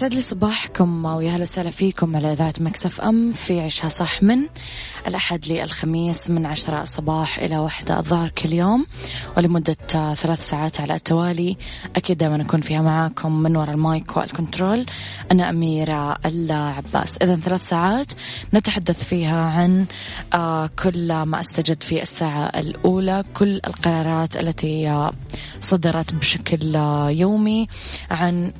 يسعد لي صباحكم ويا هلا وسهلا فيكم على إذاعة Mix FM في عيشها صح من الأحد للخميس من عشرة الصباح إلى واحدة الظهر كل يوم ولمدة ثلاث ساعات على التوالي. أكيد دائما أكون فيها معاكم من وراء ال mic وال control. أنا أميرة العباس. إذا ثلاث ساعات نتحدث فيها عن آه، كل ما أستجد في الساعة الأولى كل القرارات التي آه، صدرت بشكل آه، يومي عن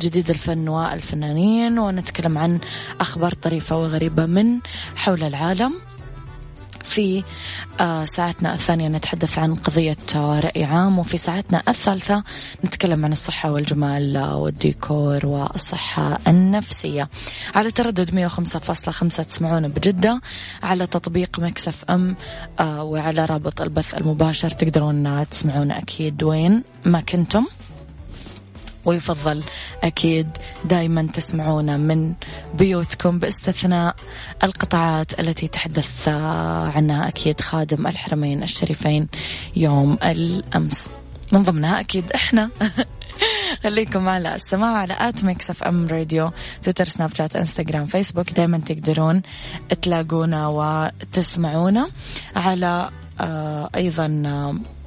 جديد الفن والفنانين ونتكلم عن أخبار طريفة وغريبة من حول العالم. في آه، ساعتنا الثانية نتحدث عن قضية آه، رأي عام وفي ساعتنا الثالثة نتكلم عن الصحة والجمال آه، والديكور والصحة النفسية. على تردد 105.5 تسمعونا بجدة على تطبيق مكسف أم وعلى رابط البث المباشر تقدرون تسمعونا أكيد وين ما كنتم. ويفضل أكيد دائما تسمعونا من بيوتكم باستثناء القطاعات التي تحدث عنها أكيد خادم الحرمين الشريفين يوم الأمس. من ضمنها أكيد إحنا. خليكم على السماع على at Mix FM Radio تويتر سناب شات إنستغرام فيسبوك. دايما تقدرون تلاقونا وتسمعونا على آه أيضا آه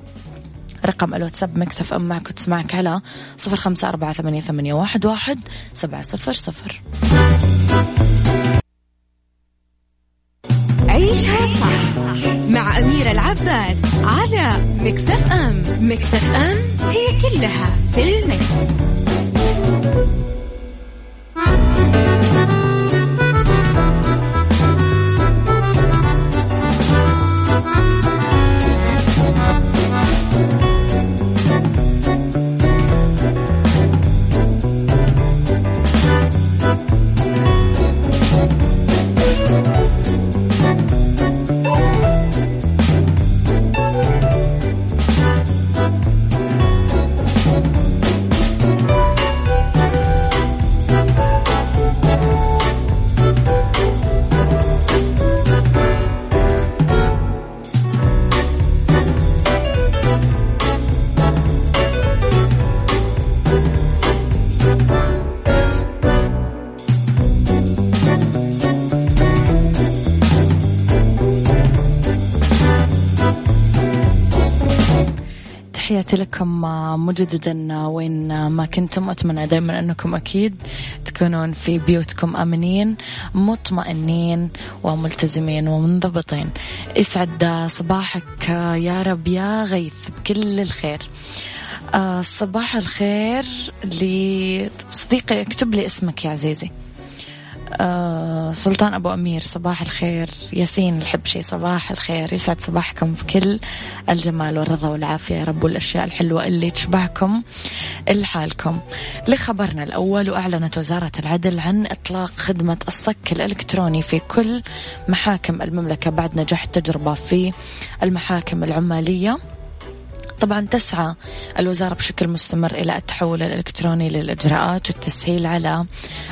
رقم الواتساب Mix FM معك وتسمعك على صفر خمسة أربعة ثمانية, ثمانية واحد, واحد سبعة صفر صفر عيشها صح مع أميرة العباس على Mix FM Mix FM it's all in the mix. مجددا وين ما كنتم أتمنى دائما أنكم أكيد تكونون في بيوتكم آمنين مطمئنين وملتزمين ومنضبطين. يسعد صباحك يا رب يا غيث بكل الخير. آه، صباح الخير لصديقي اكتب لي اسمك يا عزيزي. آه سلطان أبو أمير صباح الخير. ياسين الحبشي صباح الخير. يسعد صباحكم بكل الجمال والرضا والعافية. يا رب والأشياء الحلوة اللي تشبهكم لحالكم. لخبرنا الأول وأعلنت وزارة العدل عن إطلاق خدمة الصك الإلكتروني في كل محاكم المملكة بعد نجاح التجربة في المحاكم العمالية. طبعا تسعى الوزارة بشكل مستمر إلى التحول الإلكتروني للإجراءات والتسهيل على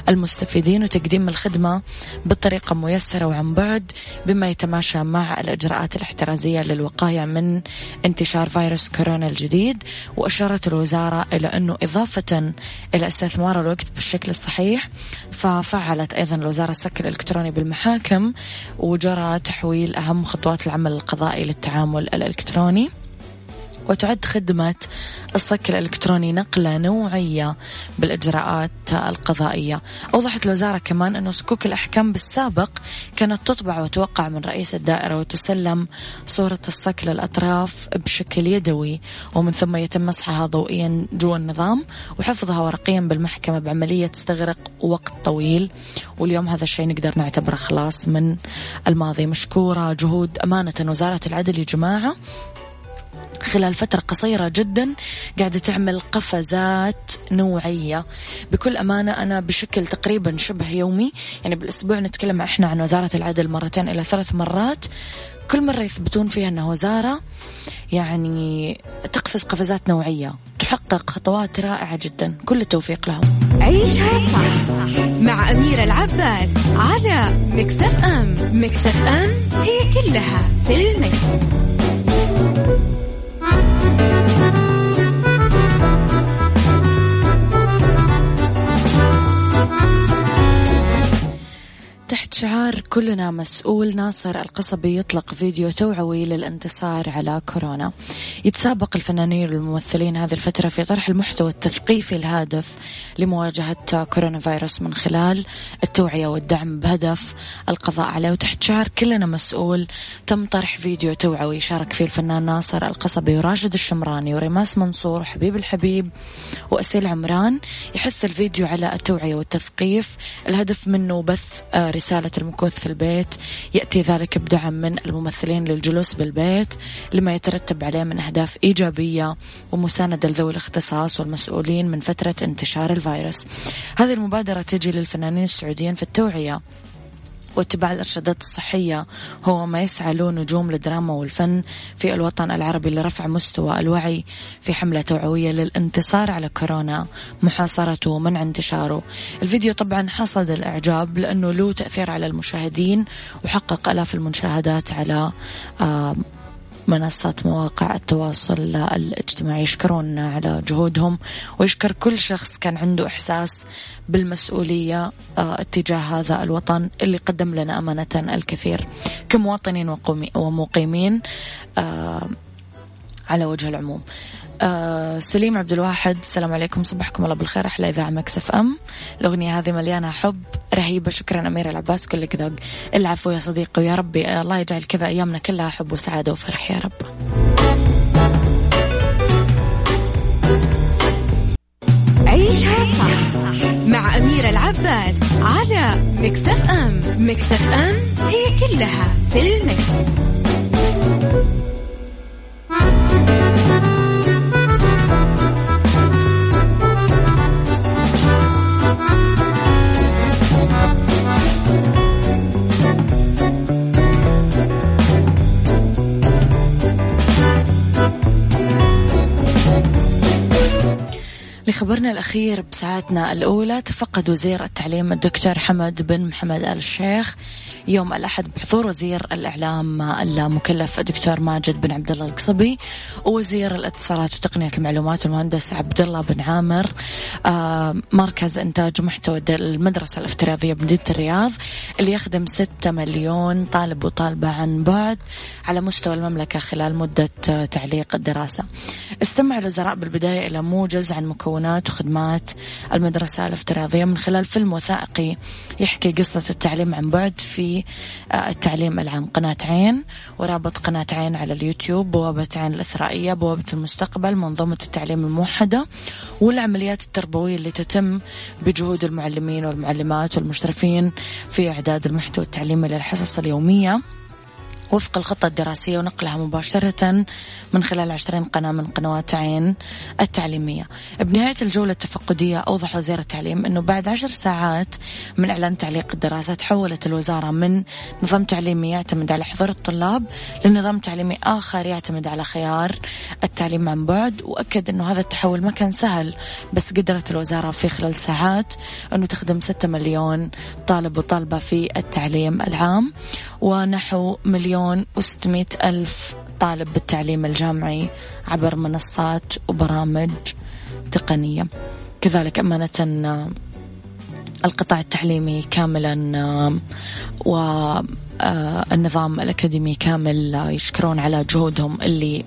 المستفيدين وتقديم الخدمة بطريقة ميسرة وعن بعد بما يتماشى مع الإجراءات الاحترازية للوقاية من انتشار فيروس كورونا الجديد. وأشارت الوزارة إلى أنه إضافة إلى استثمار الوقت بالشكل الصحيح ففعلت أيضا الوزارة السك الإلكتروني بالمحاكم وجرى تحويل أهم خطوات العمل القضائي للتعامل الإلكتروني. وتعد خدمة الصك الإلكتروني نقلة نوعية بالإجراءات القضائية. أوضحت الوزارة كمان أنه صكوك الأحكام بالسابق كانت تطبع وتوقع من رئيس الدائرة وتسلم صورة الصك للأطراف بشكل يدوي ومن ثم يتم مسحها ضوئيا جوا النظام وحفظها ورقيا بالمحكمة بعملية تستغرق وقت طويل. واليوم هذا الشيء نقدر نعتبره خلاص من الماضي. مشكورة جهود أمانة وزارة العدل يا جماعة. خلال فترة قصيرة جدا قاعدة تعمل قفزات نوعية. بكل أمانة أنا بشكل تقريبا شبه يومي يعني بالأسبوع نتكلم إحنا عن وزارة العدل مرتين إلى ثلاث مرات. كل مرة يثبتون فيها أن وزارة يعني تقفز قفزات نوعية تحقق خطوات رائعة جدا. كل التوفيق لهم. عيشها صح مع أميرة العباس على مكتف أم. مكتف أم هي كلها في المكس. شعار كلنا مسؤول. ناصر القصبي يطلق فيديو توعوي للانتصار على كورونا. يتسابق الفنانين والممثلين هذه الفترة في طرح المحتوى التثقيفي الهادف لمواجهة كورونا فيروس من خلال التوعية والدعم بهدف القضاء عليه. وتحت شعار كلنا مسؤول تم طرح فيديو توعوي شارك فيه الفنان ناصر القصبي وراشد الشمراني وريماس منصور وحبيب الحبيب وأسيل عمران. يحث الفيديو على التوعية والتثقيف. الهدف منه بث آه، المكوث في البيت. يأتي ذلك بدعم من الممثلين للجلوس بالبيت لما يترتب عليه من أهداف إيجابية ومساندة لذوي الاختصاص والمسؤولين من فترة انتشار الفيروس. هذه المبادرة تجي للفنانين السعوديين في التوعية. واتباع الإرشادات الصحية هو ما يسعى له نجوم الدراما والفن في الوطن العربي لرفع مستوى الوعي في حملة توعوية للانتصار على كورونا محاصرته ومنع انتشاره. الفيديو طبعا حصد الإعجاب لأنه له تأثير على المشاهدين وحقق ألاف المشاهدات على آه منصات مواقع التواصل الاجتماعي. يشكرون على جهودهم ويشكر كل شخص كان عنده إحساس بالمسؤولية آه، اتجاه هذا الوطن اللي قدم لنا أمانة الكثير. كمواطنين ومقيمين آه، على وجه العموم. آه سليم عبد الواحد السلام عليكم صبحكم الله بالخير أحلى إذاعة مكسف أم. الأغنية هذه مليانة حب رهيبة شكرا أمير العباس كلك ذوق العفو يا صديقي ويا ربي. الله يجعل كذا أيامنا كلها حب وسعادة وفرح يا رب. عيشها صح مع أميرة العباس على مكتف أم. مكتف أم هي كلها في المكس. خبرنا الأخير بساعتنا الأولى. تفقد وزير التعليم الدكتور حمد بن محمد آل الشيخ. يوم الأحد بحضور وزير الإعلام المكلف الدكتور ماجد بن عبد الله القصبي ووزير الاتصالات وتقنية المعلومات المهندس عبد الله بن عامر آه، مركز إنتاج محتوى المدرسة الافتراضية بمدينة الرياض اللي يخدم 6 مليون طالب وطالبة عن بعد على مستوى المملكة خلال مدة تعليق الدراسة. استمع الوزراء بالبداية إلى موجز عن مكونات وخدمات المدرسة الافتراضية من خلال فيلم وثائقي يحكي قصة التعليم عن بعد في التعليم العام قناة عين ورابط قناة عين على اليوتيوب بوابة عين الإثرائية بوابة المستقبل منظومة التعليم الموحدة والعمليات التربوية اللي تتم بجهود المعلمين والمعلمات والمشرفين في إعداد المحتوى التعليمي للحصص اليومية. وفق الخطة الدراسية ونقلها مباشرة من خلال عشرين قناة من قنوات عين التعليمية. بنهاية الجولة التفقدية أوضح وزير التعليم أنه بعد عشر ساعات من إعلان تعليق الدراسة تحولت الوزارة من نظام تعليمي يعتمد على حضور الطلاب لنظام تعليمي آخر يعتمد على خيار التعليم عن بعد وأكد أنه هذا التحول ما كان سهل بس قدرت الوزارة في خلال ساعات أنه تخدم 6 مليون طالب وطالبة في التعليم العام ونحو مليون وستمائة ألف طالب بالتعليم الجامعي عبر منصات وبرامج تقنية. كذلك أمانة القطاع التعليمي كاملا والنظام الأكاديمي كامل يشكرون على جهودهم اللي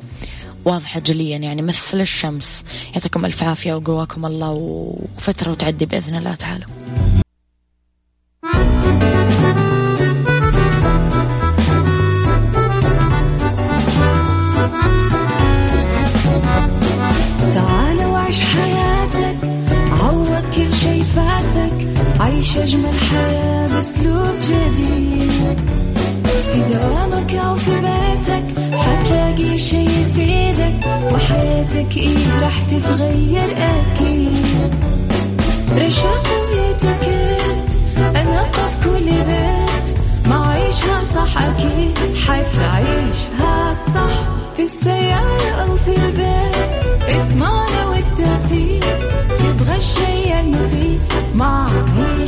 واضحة جليا. يعني مثل الشمس يعطيكم ألف عافية وقواكم الله وفترة وتعدي بإذن الله تعالى. عيش أجمل حياة بأسلوب جديد. في دوامك أو في بيتك حتلاقي شي يفيدك وحياتك إيه راح تتغير أكيد. رشاق ويتكت أنا في كل بيت. ما عيشها صح أكيد حتعيشها صح في السيارة.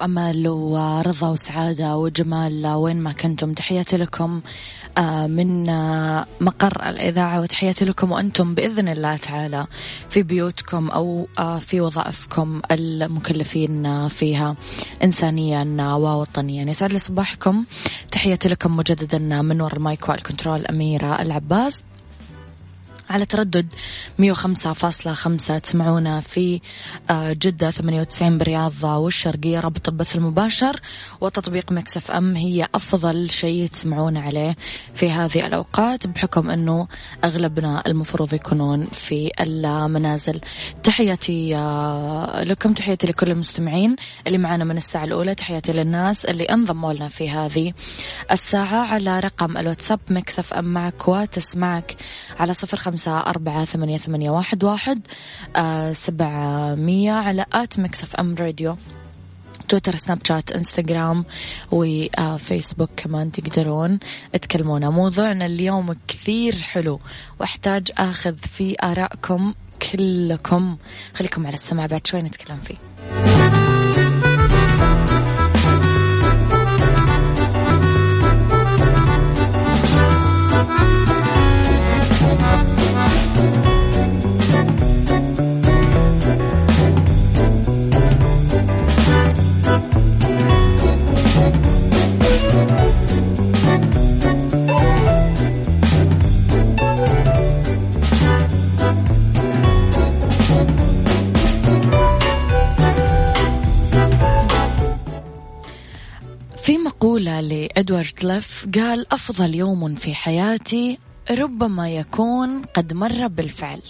وأمل ورضا وسعادة وجمال وين ما كنتم تحياتي لكم آه، من آه، مقر الإذاعة وتحياتي لكم وأنتم بإذن الله تعالى في بيوتكم أو آه، في وظائفكم المكلفين فيها إنسانيا ووطنيا. يسعد لي صباحكم. تحياتي لكم مجددا من وراء المايك والكنترول أميرة العباس. على تردد 105.5 تسمعونا في آه، جدة 98 برياض والشرقية رابط البث المباشر وتطبيق Mix FM هي أفضل شيء تسمعونا عليه في هذه الأوقات بحكم أنه أغلبنا المفروض يكونون في المنازل. تحياتي آه، لكم تحياتي لكل المستمعين اللي معنا من الساعة الأولى. تحياتي للناس اللي انضموا لنا في هذه الساعة على رقم الواتساب Mix FM معك وتسمعك على صفر خمسة خمسة أربعة ثمانية, ثمانية واحد, واحد آه سبعمية على at Mix FM Radio تويتر سناب شات إنستغرام وفيسبوك كمان تقدرون تكلمونا. موضوعنا اليوم كثير حلو وأحتاج آخذ في آرائكم كلكم. خليكم على السماع بعد شوي نتكلم فيه. لإدوارد لف قال أفضل يوم في حياتي ربما يكون قد مر بالفعل.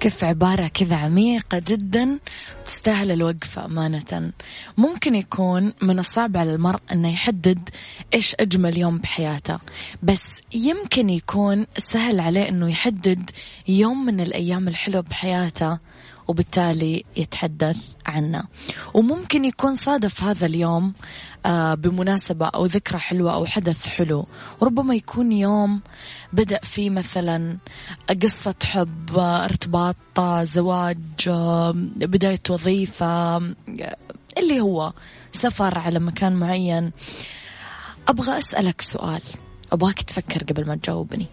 كيف عبارة كذا عميقة جدا تستاهل الوقفة أمانة. ممكن يكون من الصعب على المرء أنه يحدد إيش أجمل يوم بحياته بس يمكن يكون سهل عليه أنه يحدد يوم من الأيام الحلوة بحياته وبالتالي يتحدث عنه وممكن يكون صادف هذا اليوم آه، بمناسبة أو ذكرى حلوة أو حدث حلو. وربما يكون يوم بدأ فيه مثلا قصة حب ارتباط زواج بداية وظيفة اللي هو سفر على مكان معين. أبغى أسألك سؤال. أبغاك تفكر قبل ما تجاوبني.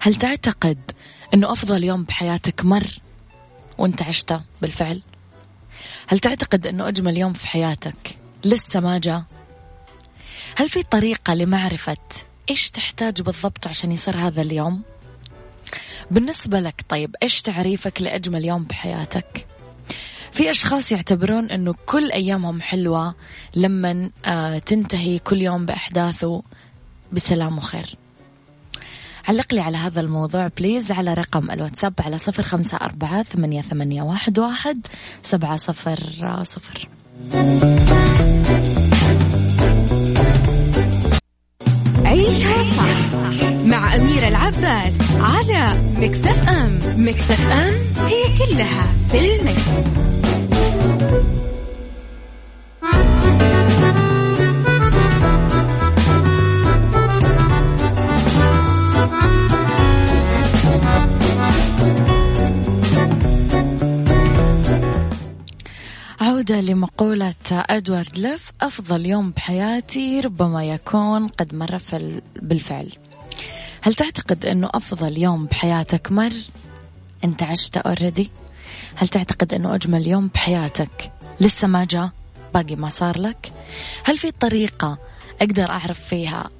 هل تعتقد أنه أفضل يوم بحياتك مر وانت عشته بالفعل. هل تعتقد أنه أجمل يوم في حياتك لسه ما جاء؟ هل في طريقة لمعرفة إيش تحتاج بالضبط عشان يصير هذا اليوم؟ بالنسبة لك طيب إيش تعريفك لأجمل يوم بحياتك في أشخاص يعتبرون أنه كل أيامهم حلوة لما آه تنتهي كل يوم بأحداثه بسلام وخير. علق لي على هذا الموضوع please على رقم الواتساب على صفر خمسة أربعة ثمانية, ثمانية واحد, واحد سبعة صفر صفر عيشها صح مع أميرة العباس على Mix FM Mix FM it's all in the mix. عودة لمقولة أدوارد ليف أفضل يوم بحياتي ربما يكون قد مر بالفعل. هل تعتقد أنه أفضل يوم بحياتك مر؟ أنت عشته أوريدي هل تعتقد أنه أجمل يوم بحياتك لسه ما جاء؟ باقي ما صار لك؟ هل في طريقة أقدر أعرف فيها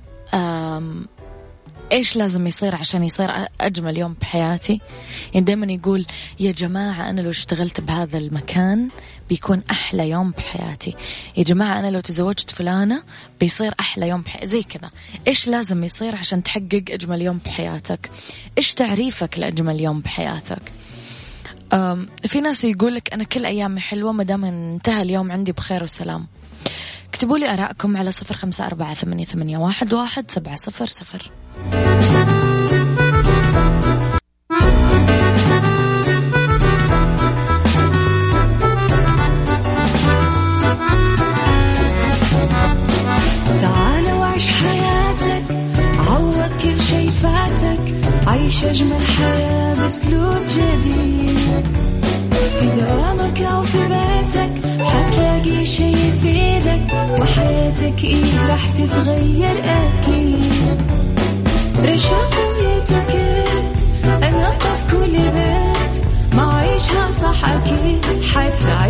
إيش لازم يصير عشان يصير أجمل يوم بحياتي؟ يعني دائما يقول يا جماعة أنا لو اشتغلت بهذا المكان بيكون أحلى يوم بحياتي. يا جماعة أنا لو تزوجت فلانة بيصير أحلى يوم بحياتي زي كذا. إيش لازم يصير عشان تحقق أجمل يوم بحياتك؟ إيش تعريفك لأجمل يوم بحياتك؟ في ناس يقول لك أنا كل أيامي حلوة ما دام انتهى اليوم عندي بخير وسلام. اكتبوا لي آرائكم على صفر خمسة أربعة ثمانية, ثمانية واحد, واحد سبعة صفر صفر. راح تتغير أكيد. رشاق ويتوكيت أنا في كل بيت. ما عيشها صح أكيد. حتعيشها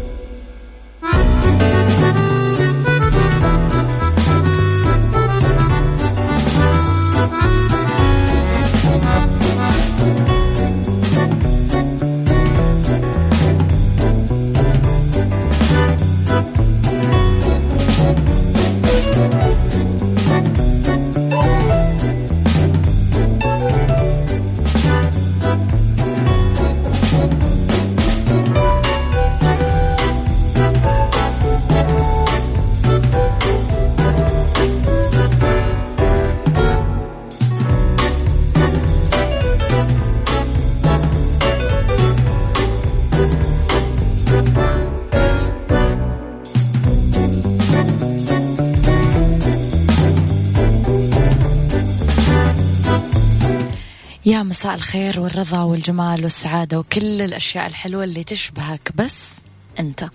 يا مساء الخير والرضا والجمال والسعادة وكل الأشياء الحلوة اللي تشبهك. بس أنت.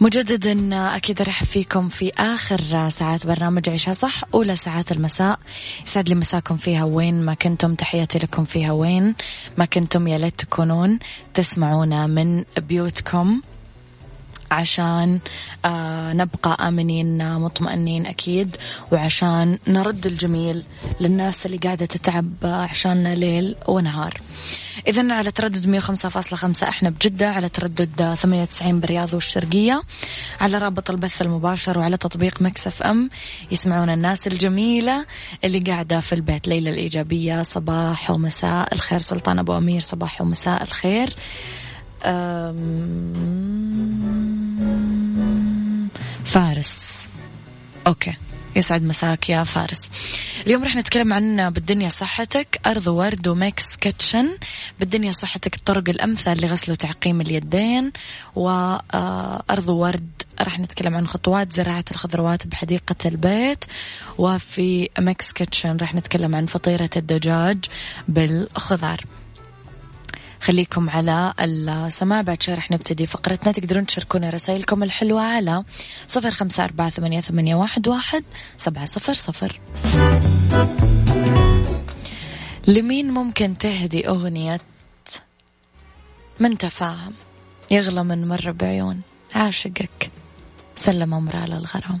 مجددا أكيد أرحب فيكم في آخر ساعات برنامج عيشها صح أولى ساعات المساء. يسعد لي مساكم فيها وين ما كنتم تحياتي لكم فيها وين ما كنتم يا ليت تكونون تسمعونا من بيوتكم. عشان آه نبقى آمنين مطمئنين أكيد وعشان نرد الجميل للناس اللي قاعدة تتعب عشاننا ليل ونهار. إذا على تردد 105.5 إحنا بجدة على تردد 98 بالرياض والشرقية. على رابط البث المباشر وعلى تطبيق مكسف أم يسمعون الناس الجميلة اللي قاعدة في البيت. ليلى الإيجابية صباح ومساء الخير. سلطان أبو أمير صباح ومساء الخير. فارس. okay. يسعد مساك يا فارس. اليوم رح نتكلم عن بالدنيا صحتك. أرض ورد و Mix Kitchen. بالدنيا صحتك الطرق الأمثل لغسل وتعقيم اليدين. وأرض ورد. رح نتكلم عن خطوات زراعة الخضروات بحديقة البيت. وفي Mix Kitchen رح نتكلم عن فطيرة الدجاج بالخضار. خليكم على السماع. بعد شوي رح نبتدي فقرتنا. تقدرون تشاركونا رسائلكم الحلوة على صفر خمسة أربعة ثمانية, ثمانية واحد, واحد سبعة صفر صفر. لمين ممكن تهدي أغنية من تفاهم؟ يغلى من مرة بعيون. عاشقك. سلم أمره للغرام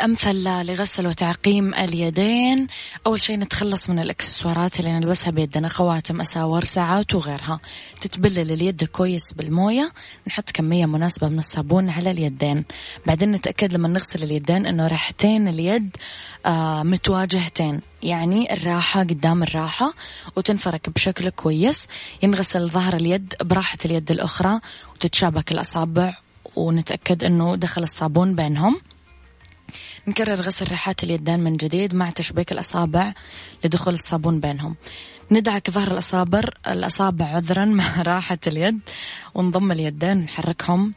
الأمثل لغسل وتعقيم اليدين. أول شيء نتخلص من الإكسسوارات اللي نلبسها بيدنا. خواتم أساور ساعات وغيرها. تتبلل اليد كويس بالموية. نحط كمية مناسبة من الصابون على اليدين. بعدين نتأكد لما نغسل اليدين أنه راحتين اليد آه متواجهتين. يعني الراحة قدام الراحة وتنفرك بشكل كويس. ينغسل ظهر اليد براحة اليد الأخرى وتتشابك الأصابع ونتأكد أنه دخل الصابون بينهم. نكرر غسل ريحات اليدين من جديد مع تشبيك الأصابع لدخول الصابون بينهم. ندعك ظهر الأصابر الأصابع عذرا مع راحة اليد ونضم اليدين ونحركهم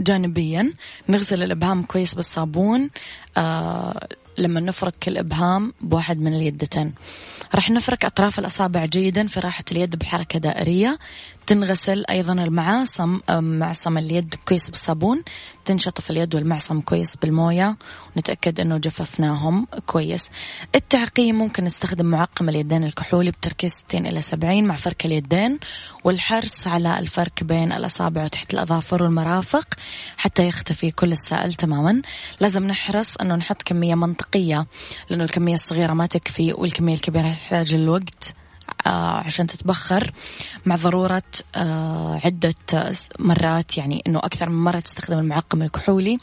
جانبيا نغسل الإبهام كويس بالصابون آه لما نفرك الإبهام بواحد من اليدتين. راح نفرك أطراف الأصابع جيدا في راحة اليد بحركة دائرية. تنغسل أيضا المعاصم معصم اليد كويس بالصابون تنشطف اليد والمعصم كويس بالموية ونتأكد أنه جففناهم كويس. التعقيم ممكن نستخدم معقم اليدين الكحولي بتركيز 60 إلى 70 مع فرك اليدين والحرص على الفرك بين الأصابع وتحت الأظافر والمرافق حتى يختفي كل السائل تماما. لازم نحرص أنه نحط كمية منطقية لأنه الكمية الصغيرة ما تكفي والكمية الكبيرة تحتاج الوقت عشان تتبخر مع ضرورة آه، عدة مرات يعني أنه أكثر من مرة تستخدم المعقم الكحولي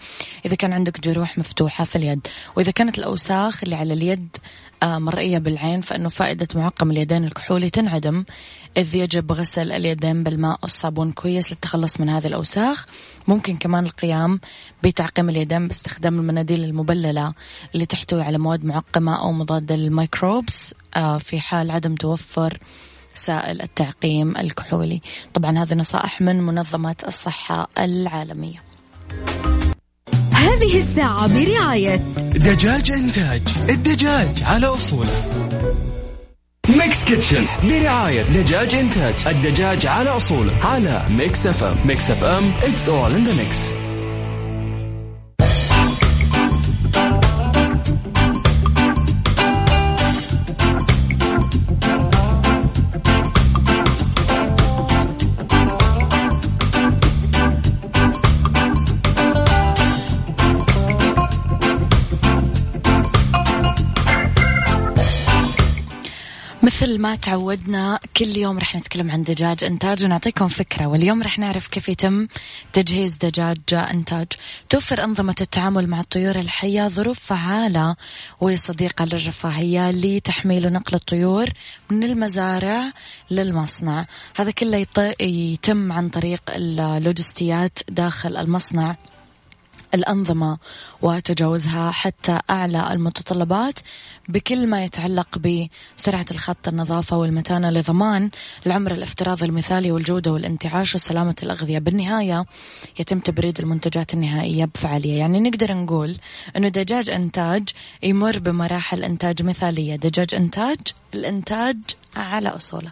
إذا كان عندك جروح مفتوحة في اليد وإذا كانت الأوساخ اللي على اليد آه، مرئية بالعين فإنه فائدة معقم اليدين الكحولي تنعدم. إذ يجب غسل اليدين بالماء والصابون كويس للتخلص من هذه الأوساخ. ممكن كمان القيام بتعقيم اليدين باستخدام المناديل المبللة اللي تحتوي على مواد معقمة أو مضادة لل microbes آه، في حال عدم توفر سائل التعقيم الكحولي. طبعا هذه نصائح من منظمة الصحة العالمية. هذه الساعة برعاية دجاج إنتاج. الدجاج على أصوله. Mix Kitchen برعاية دجاج إنتاج. الدجاج على أصوله على Mix FM. Mix FM. It's all in the mix. مثل ما تعودنا كل يوم رح نتكلم عن دجاج إنتاج ونعطيكم فكرة. واليوم رح نعرف كيف يتم تجهيز دجاج إنتاج. توفر أنظمة التعامل مع الطيور الحية ظروف فعالة وصديقة للرفاهية لتحميل ونقل الطيور من المزارع للمصنع. هذا كله يتم عن طريق اللوجستيات داخل المصنع. الأنظمة وتجاوزها حتى أعلى المتطلبات بكل ما يتعلق بسرعة الخط النظافة والمتانة لضمان العمر الافتراضي المثالي والجودة والانتعاش وسلامة الأغذية. بالنهاية يتم تبريد المنتجات النهائية بفعالية. يعني نقدر نقول أنه دجاج إنتاج يمر بمراحل إنتاج مثالية. دجاج إنتاج الدجاج على أصوله.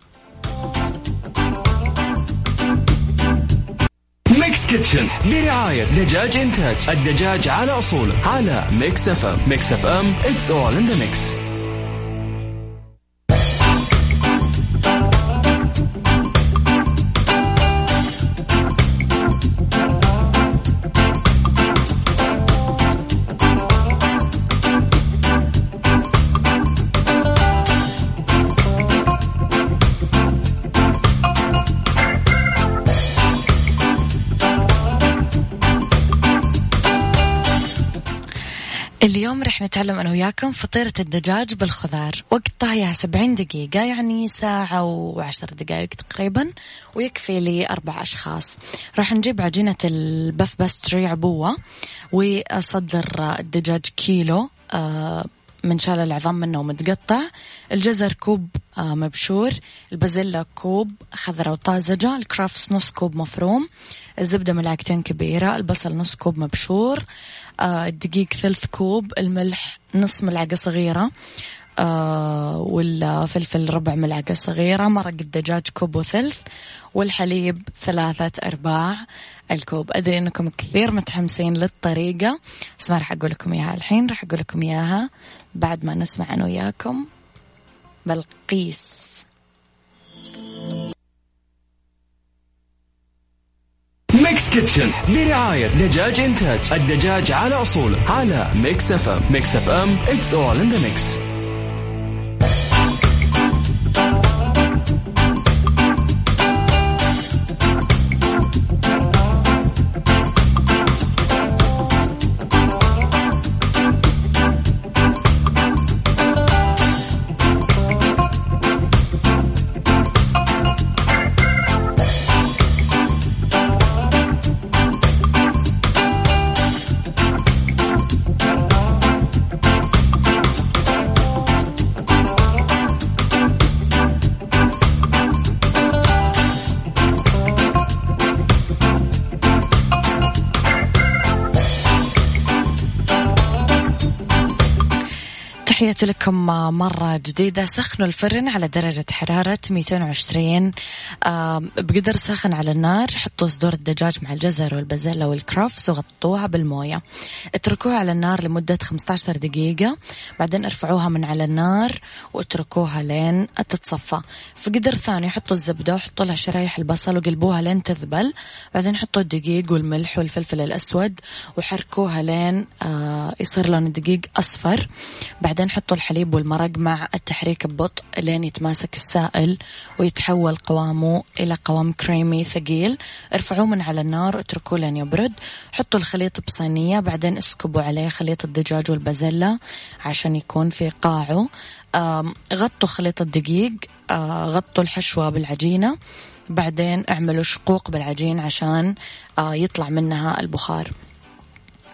Mix Kitchen برعاية دجاج إنتاج الدجاج على أصوله على Mix FM Mix FM it's all in the mix. اليوم رح نتعلم أنا وياكم فطيرة الدجاج بالخضار. وقت طهيها سبعين دقيقة يعني ساعة وعشر دقائق تقريبا ويكفي لي أربع أشخاص. راح نجيب عجينة ال puff pastry عبوة وصدر الدجاج كيلو آه، منشال العظام منه ومتقطع. الجزر كوب آه، مبشور. البازيلا كوب خضرة وطازجة. الكرافس نص كوب مفروم. الزبدة ملعقتين كبيرة. البصل نص كوب مبشور. الدقيق ثلث كوب الملح نص ملعقة صغيرة آه والفلفل ربع ملعقة صغيرة مرق الدجاج كوب وثلث والحليب ثلاثة أرباع الكوب. أدري أنكم كثير متحمسين للطريقة بس ما راح أقول لكم إياها الحين راح أقول لكم إياها بعد ما نسمع أنا وياكم. بلقيس. Mix Kitchen برعاية دجاج إنتاج الدجاج على أصوله على Mix FM Mix FM it's all in the mix. تحياتي لكم مرة جديدة. سخنوا الفرن على درجة حرارة 220 بقدر ساخن على النار. حطوا صدور الدجاج مع الجزر والبازيلا والكرفس وغطوها بالموية. اتركوها على النار لمدة 15 دقيقة. بعدين ارفعوها من على النار واتركوها لين تتصفى. في قدر ثاني حطوا الزبدة وحطوا لها شرايح البصل وقلبوها لين تذبل. بعدين حطوا الدقيق والملح والفلفل الأسود وحركوها لين آه، يصير لون الدقيق أصفر. بعدين نحط الحليب والمرق مع التحريك ببطء لين يتماسك السائل ويتحول قوامه إلى قوام كريمي ثقيل. ارفعوه من على النار واتركوه لين يبرد. حطوا الخليط بصينية بعدين اسكبوا عليه خليط الدجاج والبازيلا عشان يكون في قاعه. غطوا خليط الدقيق غطوا الحشوة بالعجينة. بعدين اعملوا شقوق بالعجين عشان يطلع منها البخار.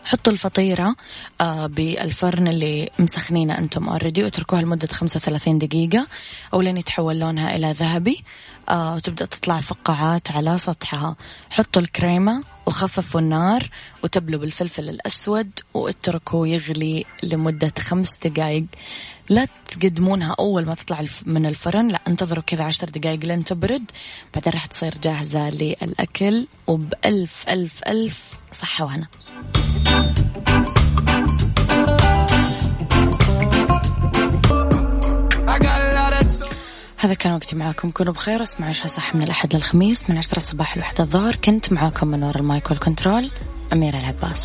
حطوا الفطيرة آه بالفرن اللي مسخنينه أنتم اوريدي واتركوها لمدة 35 دقيقة أو لين يتحول لونها إلى ذهبي آه وتبدأ تطلع فقاعات على سطحها. حطوا الكريمة وخففوا النار وتبلوا بالفلفل الأسود واتركوه يغلي لمدة خمس دقائق لا تقدمونها أول ما تطلع من الفرن لا انتظروا كذا عشر دقائق لين تبرد بعدين راح تصير جاهزة للأكل وبألف ألف ألف صحة وهنا. هذا كان وقتي معاكم كونوا بخير اسمعوا عشاء صح من الأحد للخميس من عشرة الصباح لوحدة الظهر كنت معاكم من وراء المايك والكنترول أميرة العباس.